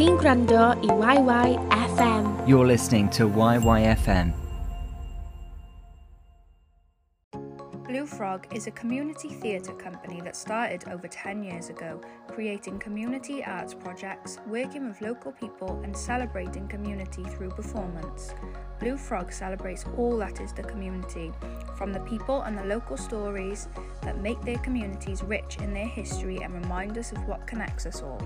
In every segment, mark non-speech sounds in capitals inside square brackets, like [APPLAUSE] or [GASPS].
chi'n gwrando i YYFM. You're listening to YYFM. Blue Frog is a community theatre company that started over 10 years ago, creating community arts projects, working with local people, and celebrating community through performance. Blue Frog celebrates all that is the community, from the people and the local stories that make their communities rich in their history and remind us of what connects us all.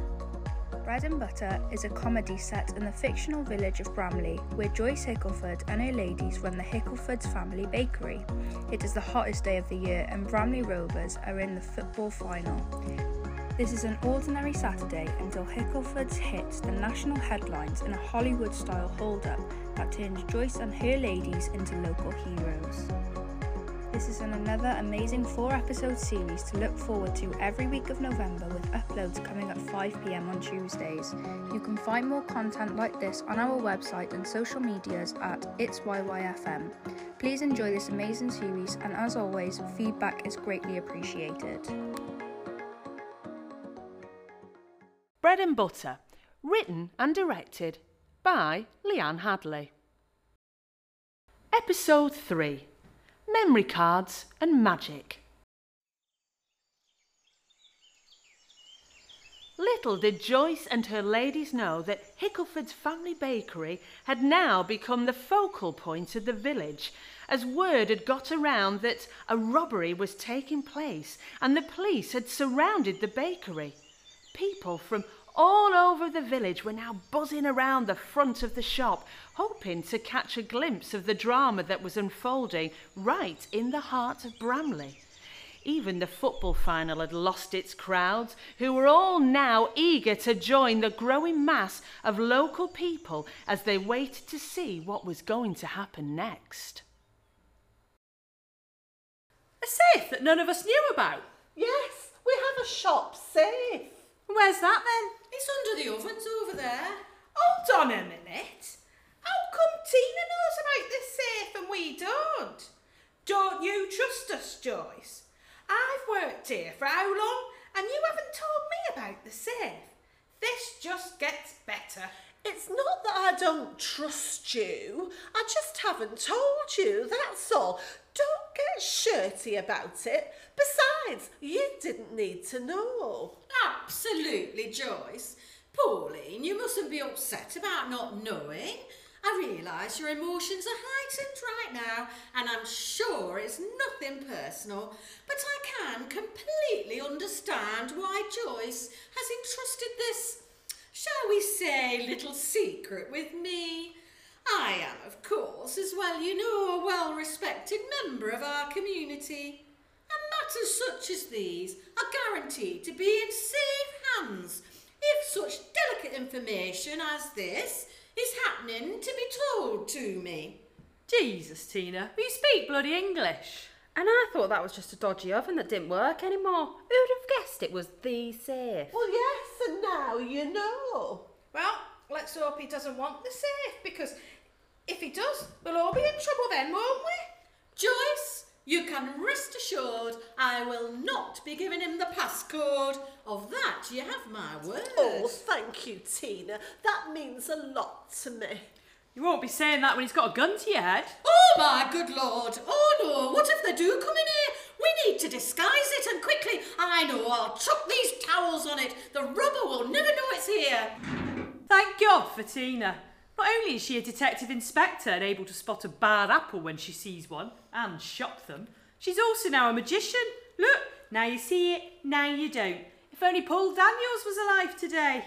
Bread and Butter is a comedy set in the fictional village of Bramley, where Joyce Hickleford and her ladies run the Hicklefords family bakery. It is the hottest day of the year, and Bramley Rovers are in the football final. This is an ordinary Saturday until Hicklefords hits the national headlines in a Hollywood style hold up that turns Joyce and her ladies into local heroes. This is an another amazing four episode series to look forward to every week of November with uploads coming at 5pm on Tuesdays. You can find more content like this on our website and social medias at It's YYFM. Please enjoy this amazing series and as always, feedback is greatly appreciated. Bread and Butter, written and directed by Leanne Hadley. Episode 3 Memory Cards and Magic. Little did Joyce and her ladies know that Hickleford's family bakery had now become the focal point of the village, as word had got around that a robbery was taking place and the police had surrounded the bakery. People from all over the village were now buzzing around the front of the shop, hoping to catch a glimpse of the drama that was unfolding right in the heart of Bramley. Even the football final had lost its crowds, who were all now eager to join the growing mass of local people as they waited to see what was going to happen next. A safe that none of us knew about. Yes, we have a shop safe. Where's that then? It's under the ovens over there. Hold on a minute. How come Tina knows about this safe and we don't? Don't you trust us, Joyce? I've worked here for how long and you haven't told me about the safe. This just gets better. It's not that I don't trust you. I just haven't told you, that's all. Don't get shirty about it. Besides, you didn't need to know. Absolutely, Joyce. Pauline, you mustn't be upset about not knowing. I realise your emotions are heightened right now, and I'm sure it's nothing personal, but I can completely understand why Joyce has entrusted this, shall we say, little secret with me. I am, course, as well you know, a well respected member of our community. And matters such as these are guaranteed to be in safe hands if such delicate information as this is happening to be told to me. Jesus, Tina, you speak bloody English. And I thought that was just a dodgy oven that didn't work anymore. Who'd have guessed it was the safe? Well, yes, and now you know. Well, let's hope he doesn't want the safe because if he does, we'll all be in trouble then, won't we? Joyce, you can rest assured I will not be giving him the passcode. Of that you have my word. Oh, thank you, Tina. That means a lot to me. You won't be saying that when he's got a gun to your head. Oh my good lord! Oh no, what if they do come in here? We need to disguise it and quickly. I know, I'll chuck these towels on it. The robber will never know it's here. Thank God for Tina. Not only is she a detective inspector and able to spot a bad apple when she sees one and shock them, she's also now a magician. Look, now you see it, now you don't. If only Paul Daniels was alive today.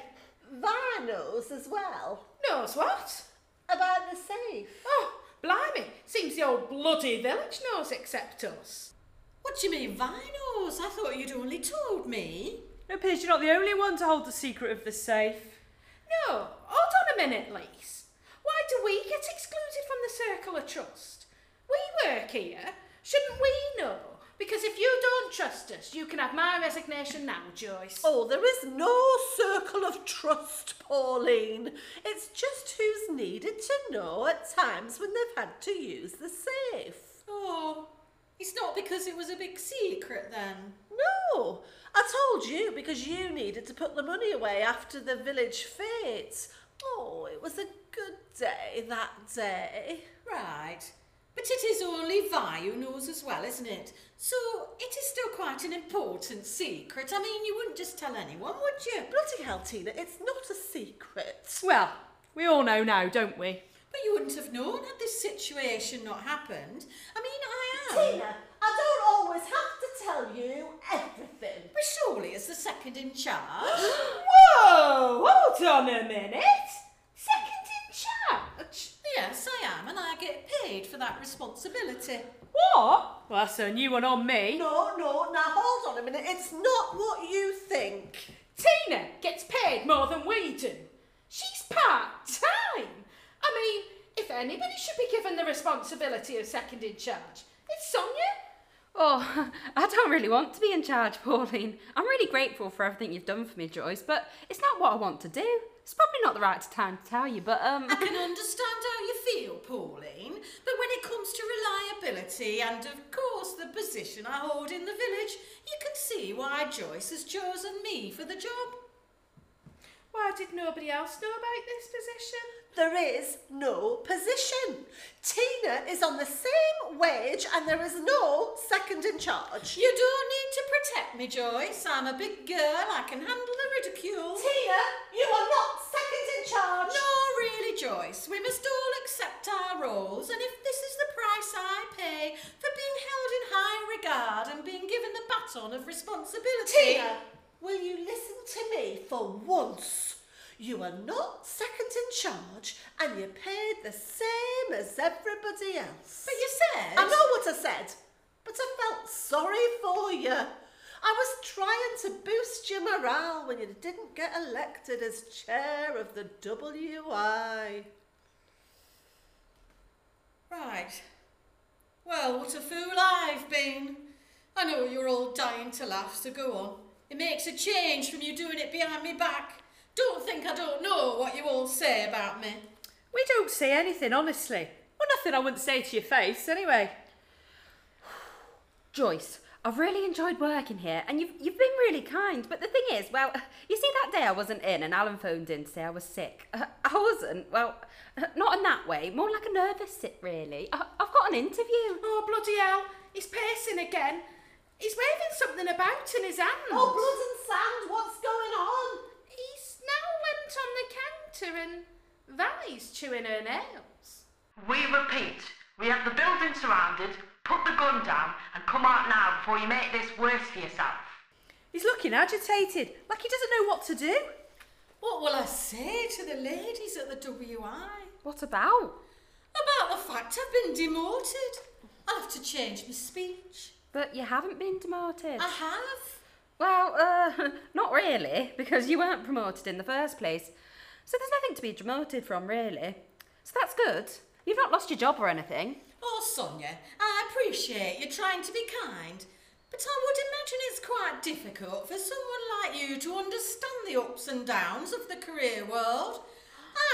Vi knows as well. Knows what? About the safe. Oh, blimey. Seems the old bloody village knows except us. What do you mean, Vi knows? I thought you'd only told me. It appears you're not the only one to hold the secret of the safe. No, hold on a minute, Lise. Do we get excluded from the circle of trust? We work here. Shouldn't we know? Because if you don't trust us, you can have my resignation now, Joyce. Oh, there is no circle of trust, Pauline. It's just who's needed to know at times when they've had to use the safe. Oh, it's not because it was a big secret then. No, I told you because you needed to put the money away after the village fete. Oh, it was a good day that day. Right. But it is only Vi who knows as well, isn't it? So it is still quite an important secret. I mean, you wouldn't just tell anyone, would you? Bloody hell, Tina, it's not a secret. Well, we all know now, don't we? But you wouldn't have known had this situation not happened. I mean, I am. Tina, I don't always have to tell you everything. But surely as the second in charge. [GASPS] Whoa! Hold on a minute. Paid for that responsibility. What? Well, that's a new one on me. No, no, now hold on a minute. It's not what you think. Tina gets paid more than we do. She's part time. I mean, if anybody should be given the responsibility of second in charge, it's Sonia. Oh, [LAUGHS] I don't really want to be in charge, Pauline. I'm really grateful for everything you've done for me, Joyce, but it's not what I want to do. It's probably not the right time to tell you, but um. I can understand how you feel, Pauline, but when it comes to reliability and, of course, the position I hold in the village, you can see why Joyce has chosen me for the job. Why did nobody else know about this position? There is no position. Tina is on the same wage and there is no second in charge. You don't need to protect me, Joyce. I'm a big girl. I can handle the ridicule. Tina, you are not second in charge. No, really, Joyce. We must all accept our roles, and if this is the price I pay for being held in high regard and being given the baton of responsibility. Tina, uh, will you listen to me for once? You are not second in charge and you're paid the same as everybody else. But you said. I know what I said, but I felt sorry for you. I was trying to boost your morale when you didn't get elected as chair of the WI. Right. Well, what a fool I've been. I know you're all dying to laugh, so go on. It makes a change from you doing it behind me back. Don't think I don't know what you all say about me. We don't say anything, honestly. Well, nothing I wouldn't say to your face, anyway. [SIGHS] Joyce, I've really enjoyed working here and you've, you've been really kind. But the thing is, well, [LAUGHS] you see, that day I wasn't in and Alan phoned in to say I was sick. Uh, [LAUGHS] I wasn't, well, [LAUGHS] not in that way, more like a nervous sick, really. I, I've got an interview. Oh, bloody hell. He's pacing again. He's waving something about in his hand. Oh, blood and sand, what's going on? He's now went on the counter and Valley's chewing her nails. We repeat, we have the building surrounded. Put the gun down and come out now before you make this worse for yourself. He's looking agitated, like he doesn't know what to do. What will I say to the ladies at the WI? What about? About the fact I've been demoted. I'll have to change my speech. But you haven't been demoted. I have. Well, uh, [LAUGHS] not really, because you weren't promoted in the first place. So there's nothing to be demoted from, really. So that's good. You've not lost your job or anything. Oh, Sonia, I appreciate you trying to be kind, but I would imagine it's quite difficult for someone like you to understand the ups and downs of the career world.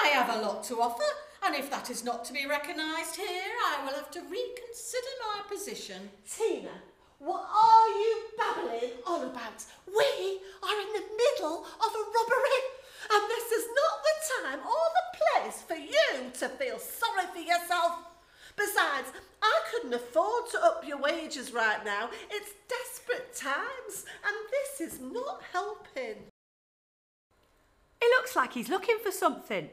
I have a lot to offer, and if that is not to be recognised here, I will have to reconsider my position. Tina, what are you babbling on about? We are in the middle of a robbery, and this is not the time or the place for you to feel sorry for yourself. Besides, I couldn't afford to up your wages right now. It's desperate times, and this is not helping. It looks like he's looking for something.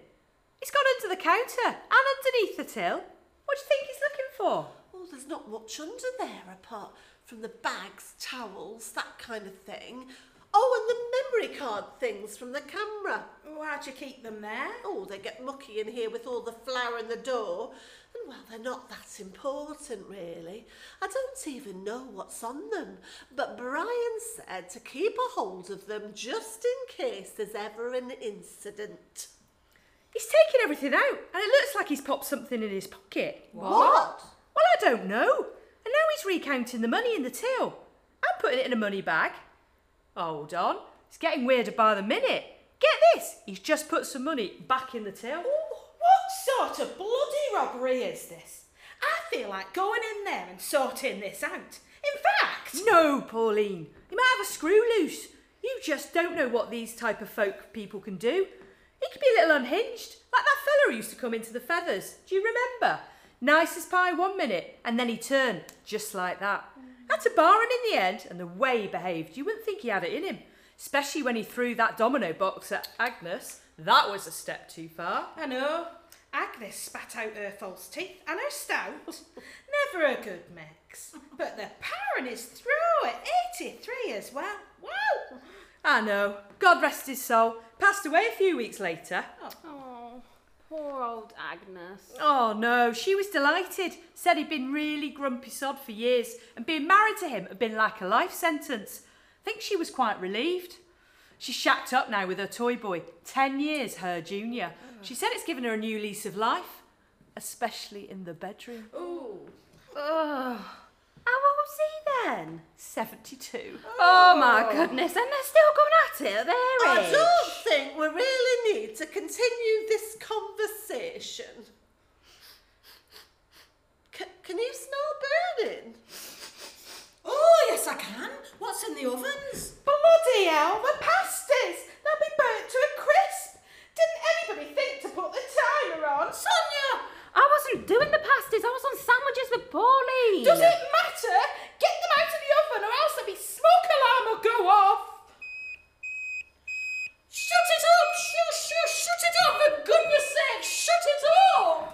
He's gone under the counter and underneath the till. What do you think he's looking for? Oh, there's not much under there apart from the bags, towels, that kind of thing. Oh, and the memory card things from the camera. Why'd you keep them there? Oh, they get mucky in here with all the flour in the door. Well, they're not that important, really. I don't even know what's on them. But Brian said to keep a hold of them just in case there's ever an incident. He's taken everything out and it looks like he's popped something in his pocket. What? Well, I don't know. And now he's recounting the money in the till. I'm putting it in a money bag. Hold on. It's getting weirder by the minute. Get this. He's just put some money back in the till. What sort of bloody robbery is this? I feel like going in there and sorting this out. In fact. No, Pauline. He might have a screw loose. You just don't know what these type of folk people can do. He could be a little unhinged, like that fella who used to come into the feathers. Do you remember? Nice as pie one minute, and then he turned just like that. Had to bar him in the end, and the way he behaved, you wouldn't think he had it in him. Especially when he threw that domino box at Agnes. That was a step too far. I know. Agnes spat out her false teeth and her stout. [LAUGHS] Never a good mix. But the parent is through at 83 as well. Wow! I know. God rest his soul. Passed away a few weeks later. Oh. oh, poor old Agnes. Oh no, she was delighted. Said he'd been really grumpy sod for years, and being married to him had been like a life sentence. think she was quite relieved. She's shacked up now with her toy boy, 10 years her junior. She said it's given her a new lease of life, especially in the bedroom. Ooh. Ugh. How old's he then? 72. Oh my oh. goodness, and they're still going at it at their I age. don't think we really need to continue this conversation. C- can you smell burning? Oh, yes, I can. What's in the ovens? Bloody hell, the pasties! They'll be burnt to a crisp! Didn't anybody think to put the timer on? Sonia! Wasn't doing the pasties, I was on sandwiches with Pauline. Does it matter? Get them out of the oven or else the smoke alarm will go off! Shut it up! Shut, shut, shut it up! For goodness sake, shut it up!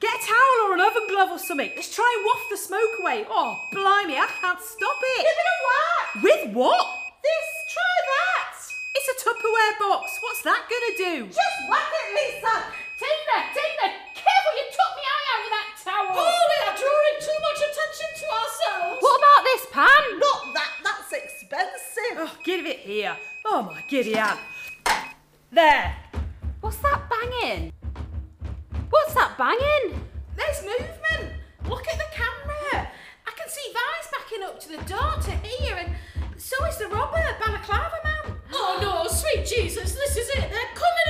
Get a towel or an oven glove or something. Let's try and waft the smoke away. Oh, blimey, I can't stop it. Give it a whack! With what? This, try that! It's a Tupperware box. What's that gonna do? Just whack it, Lisa! Tina, Tina, careful, you took me eye out with that towel! Oh, we are drawing too much attention to ourselves! What about this pan? Not that, that's expensive. Oh, give it here. Oh my giddy aunt. There. What's that banging? What's that banging? There's movement! Look at the camera! I can see Vi's backing up to the door to here, and so is the robber, Balaclava Man. Oh no, sweet Jesus, this is it. They're coming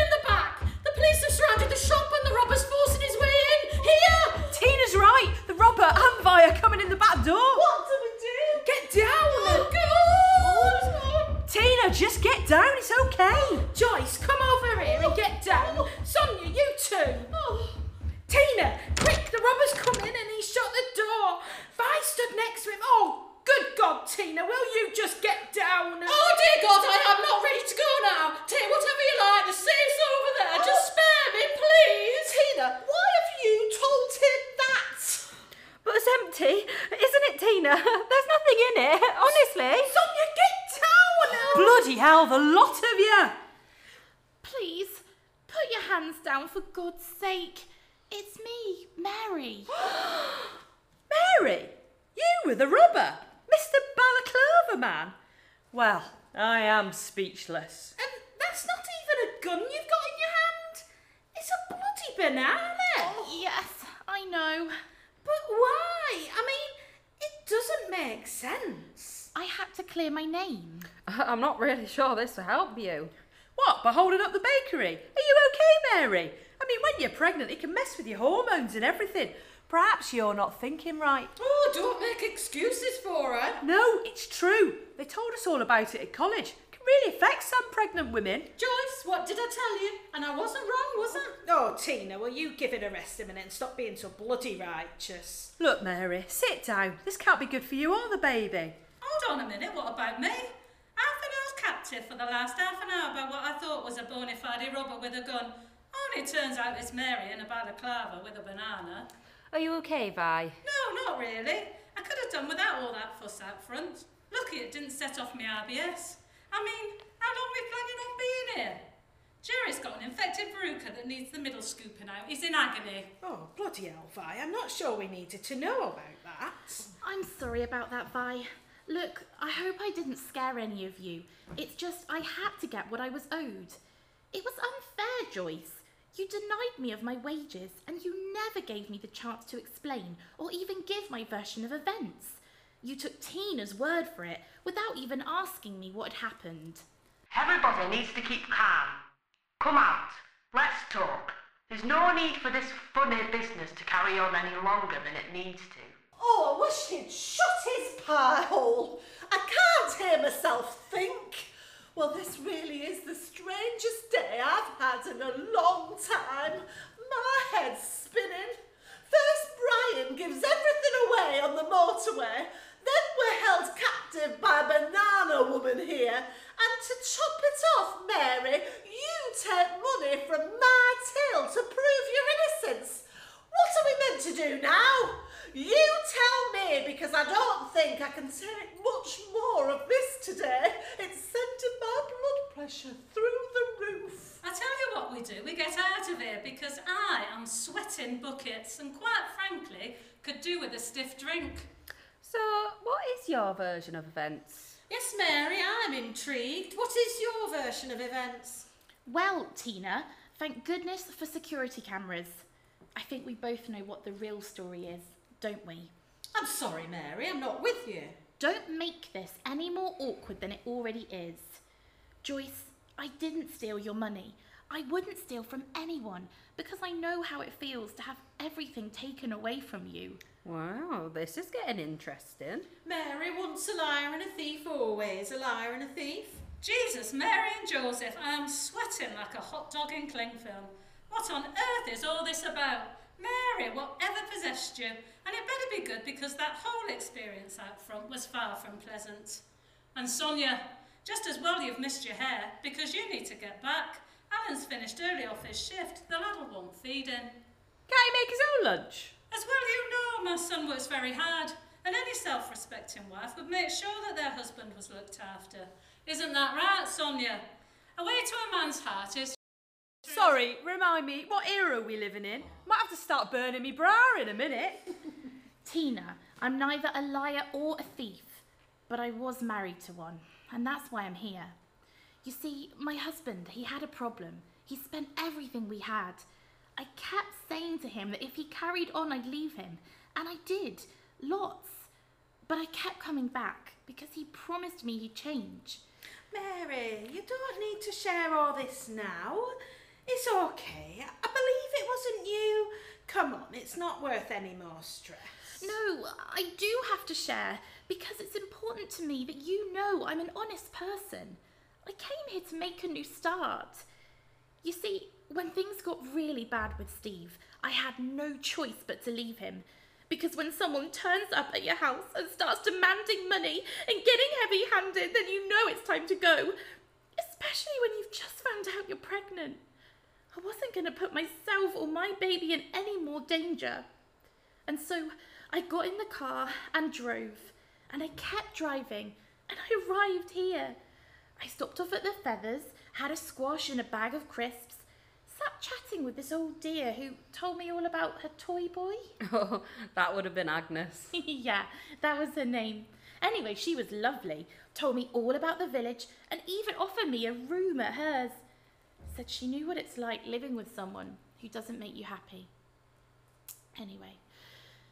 isn't it, Tina? [LAUGHS] There's nothing in it, honestly. Sonia, get down! Bloody hell, the lot of you. Please, put your hands down for God's sake. It's me, Mary. [GASPS] Mary, you were the robber, Mr. Balaclava Man. Well, I am speechless. And that's not even a gun you've got in your hand. It's a bloody banana. Oh. Yes, I know. But why? I mean, it doesn't make sense. I had to clear my name. [LAUGHS] I'm not really sure this will help you. What, by holding up the bakery? Are you okay, Mary? I mean, when you're pregnant, it can mess with your hormones and everything. Perhaps you're not thinking right. Oh, don't make excuses for her. No, it's true. They told us all about it at college. It can really affect some pregnant women. Joyce, what did I tell you? And I wasn't wrong, was I? Oh, Tina, will you give it a rest a minute and stop being so bloody righteous? Look, Mary, sit down. This can't be good for you or the baby. Hold on a minute, what about me? I've been held captive for the last half an hour by what I thought was a bona fide robber with a gun. Only turns out it's Mary in a balaclava with a banana. Are you okay, Vi? No, not really. I could have done without all that fuss out front. Lucky it didn't set off my IBS. I mean, how long are we planning on being here? Jerry's got an infected verruca that needs the middle scooping out. He's in agony. Oh, bloody hell, Vi, I'm not sure we needed to know about that. I'm sorry about that, Vi. Look, I hope I didn't scare any of you. It's just I had to get what I was owed. It was unfair, Joyce. You denied me of my wages, and you never gave me the chance to explain or even give my version of events. You took Tina's word for it without even asking me what had happened. Everybody needs to keep calm. Come out. Let's talk. There's no need for this funny business to carry on any longer than it needs to. Oh, I wish he'd shut his pie hole. I can't hear myself think. Well, this really is the strangest day I've had in a long time. My head's spinning. First, Brian gives everything away on the motorway. Then we're held captive by banana woman here. And to chop it off, Mary, you take money from my till to prove your innocence. What are we meant to do now? You tell me because I don't think I can take much more of this today. It's sending my blood pressure through the roof. I tell you what we do, we get out of here because I am sweating buckets and quite frankly could do with a stiff drink. So, what is your version of events? Yes, Mary, I'm intrigued. What is your version of events? Well, Tina, thank goodness for security cameras. I think we both know what the real story is, don't we? I'm sorry, Mary, I'm not with you. Don't make this any more awkward than it already is. Joyce, I didn't steal your money. I wouldn't steal from anyone because I know how it feels to have everything taken away from you. Wow, this is getting interesting. Mary, once a liar and a thief, always a liar and a thief. Jesus, Mary and Joseph, I am sweating like a hot dog in cling film. What on earth is all this about? Mary, whatever possessed you? And it better be good because that whole experience out front was far from pleasant. And Sonia, just as well you've missed your hair because you need to get back. Alan's finished early off his shift. The lad won't feed him. Can't he make his own lunch? As well you know, my son works very hard, and any self-respecting wife would make sure that their husband was looked after. Isn't that right, Sonia? A way to a man's heart is... Sorry, remind me, what era are we living in? Might have to start burning me bra in a minute. [LAUGHS] Tina, I'm neither a liar or a thief, but I was married to one, and that's why I'm here. You see, my husband, he had a problem. He spent everything we had. I kept saying to him that if he carried on, I'd leave him, and I did, lots. But I kept coming back because he promised me he'd change. Mary, you don't need to share all this now. It's okay. I believe it wasn't you. Come on, it's not worth any more stress. No, I do have to share because it's important to me that you know I'm an honest person. I came here to make a new start. You see, when things got really bad with Steve, I had no choice but to leave him. Because when someone turns up at your house and starts demanding money and getting heavy handed, then you know it's time to go. Especially when you've just found out you're pregnant. I wasn't going to put myself or my baby in any more danger. And so I got in the car and drove, and I kept driving, and I arrived here. I stopped off at the Feathers, had a squash and a bag of crisps, sat chatting with this old dear who told me all about her toy boy. Oh, [LAUGHS] that would have been Agnes. [LAUGHS] yeah, that was her name. Anyway, she was lovely, told me all about the village, and even offered me a room at hers. Said she knew what it's like living with someone who doesn't make you happy. Anyway,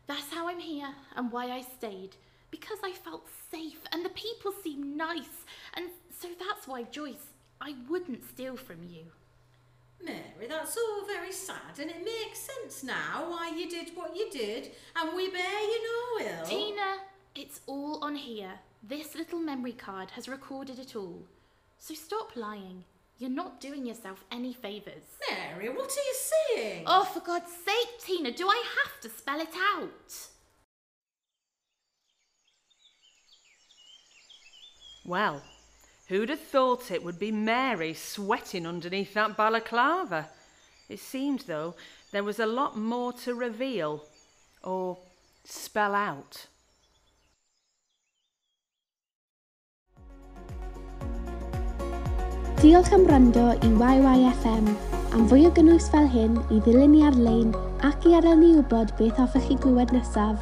that's how I'm here and why I stayed. Because I felt safe and the people seemed nice. And so that's why, Joyce, I wouldn't steal from you. Mary, that's all very sad, and it makes sense now why you did what you did, and we bear you no ill. Tina, it's all on here. This little memory card has recorded it all. So stop lying. You're not doing yourself any favours. Mary, what are you saying? Oh, for God's sake, Tina, do I have to spell it out? Well, Who'd have thought it would be Mary sweating underneath that balaclava? It seemed, though, there was a lot more to reveal or spell out. Diolch am rando i YYFM. Am fwy o gynnwys fel hyn, i ddilyn ni ar-lein ac i adael ni wybod beth hoffech chi glywed nesaf,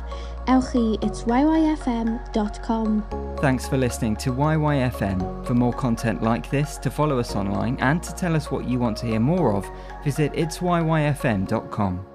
ewch i it's yyfm.com. Thanks for listening to YYFM. For more content like this, to follow us online, and to tell us what you want to hear more of, visit itsyyfm.com.